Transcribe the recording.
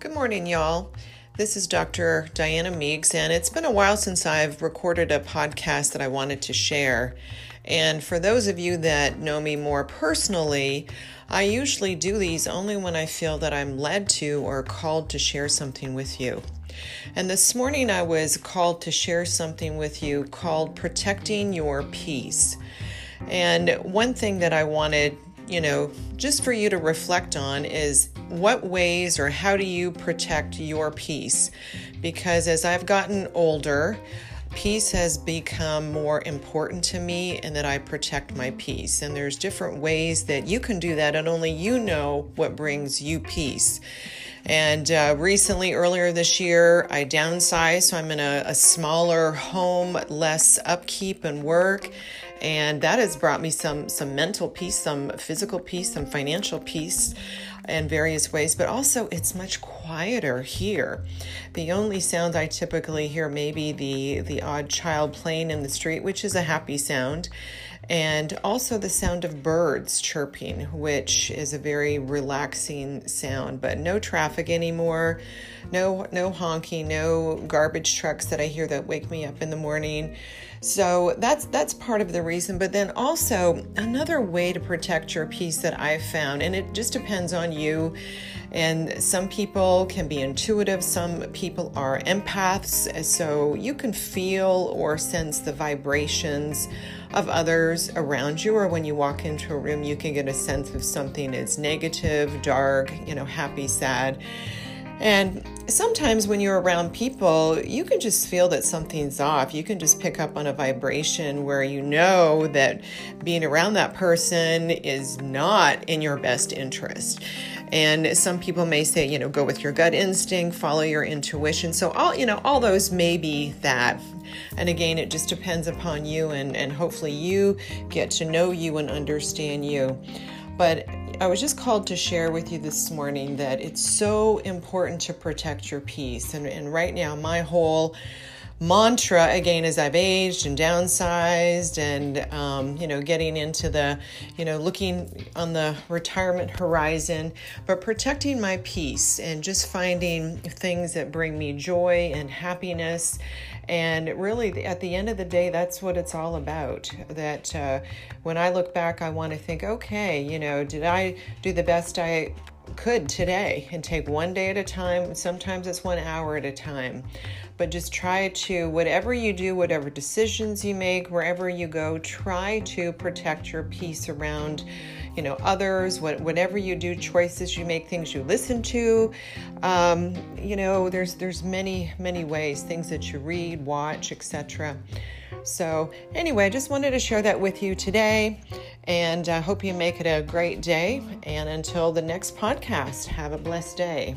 Good morning, y'all. This is Dr. Diana Meeks, and it's been a while since I've recorded a podcast that I wanted to share. And for those of you that know me more personally, I usually do these only when I feel that I'm led to or called to share something with you. And this morning I was called to share something with you called Protecting Your Peace. And one thing that I wanted you know, just for you to reflect on is what ways or how do you protect your peace? Because as I've gotten older, peace has become more important to me and that I protect my peace. And there's different ways that you can do that, and only you know what brings you peace. And uh, recently, earlier this year, I downsized, so I'm in a, a smaller home, less upkeep and work and that has brought me some some mental peace some physical peace some financial peace in various ways but also it's much quieter here the only sound i typically hear maybe the the odd child playing in the street which is a happy sound and also the sound of birds chirping, which is a very relaxing sound. But no traffic anymore, no no honking, no garbage trucks that I hear that wake me up in the morning. So that's that's part of the reason. But then also another way to protect your peace that I've found, and it just depends on you. And some people can be intuitive, some people are empaths, so you can feel or sense the vibrations of others around you, or when you walk into a room, you can get a sense of something is negative, dark, you know, happy, sad. And sometimes when you're around people, you can just feel that something's off. You can just pick up on a vibration where you know that being around that person is not in your best interest. And some people may say, you know, go with your gut instinct, follow your intuition. So all, you know, all those may be that. And again, it just depends upon you and, and hopefully you get to know you and understand you. But I was just called to share with you this morning that it's so important to protect your peace. And, and right now, my whole mantra again as I've aged and downsized and um, you know getting into the you know looking on the retirement horizon but protecting my peace and just finding things that bring me joy and happiness and really at the end of the day that's what it's all about that uh, when I look back I want to think okay you know did I do the best I could today and take one day at a time. Sometimes it's one hour at a time. But just try to, whatever you do, whatever decisions you make, wherever you go, try to protect your peace around, you know, others. What, whatever you do, choices you make, things you listen to. Um, you know, there's there's many many ways, things that you read, watch, etc. So, anyway, I just wanted to share that with you today, and I hope you make it a great day. And until the next podcast, have a blessed day.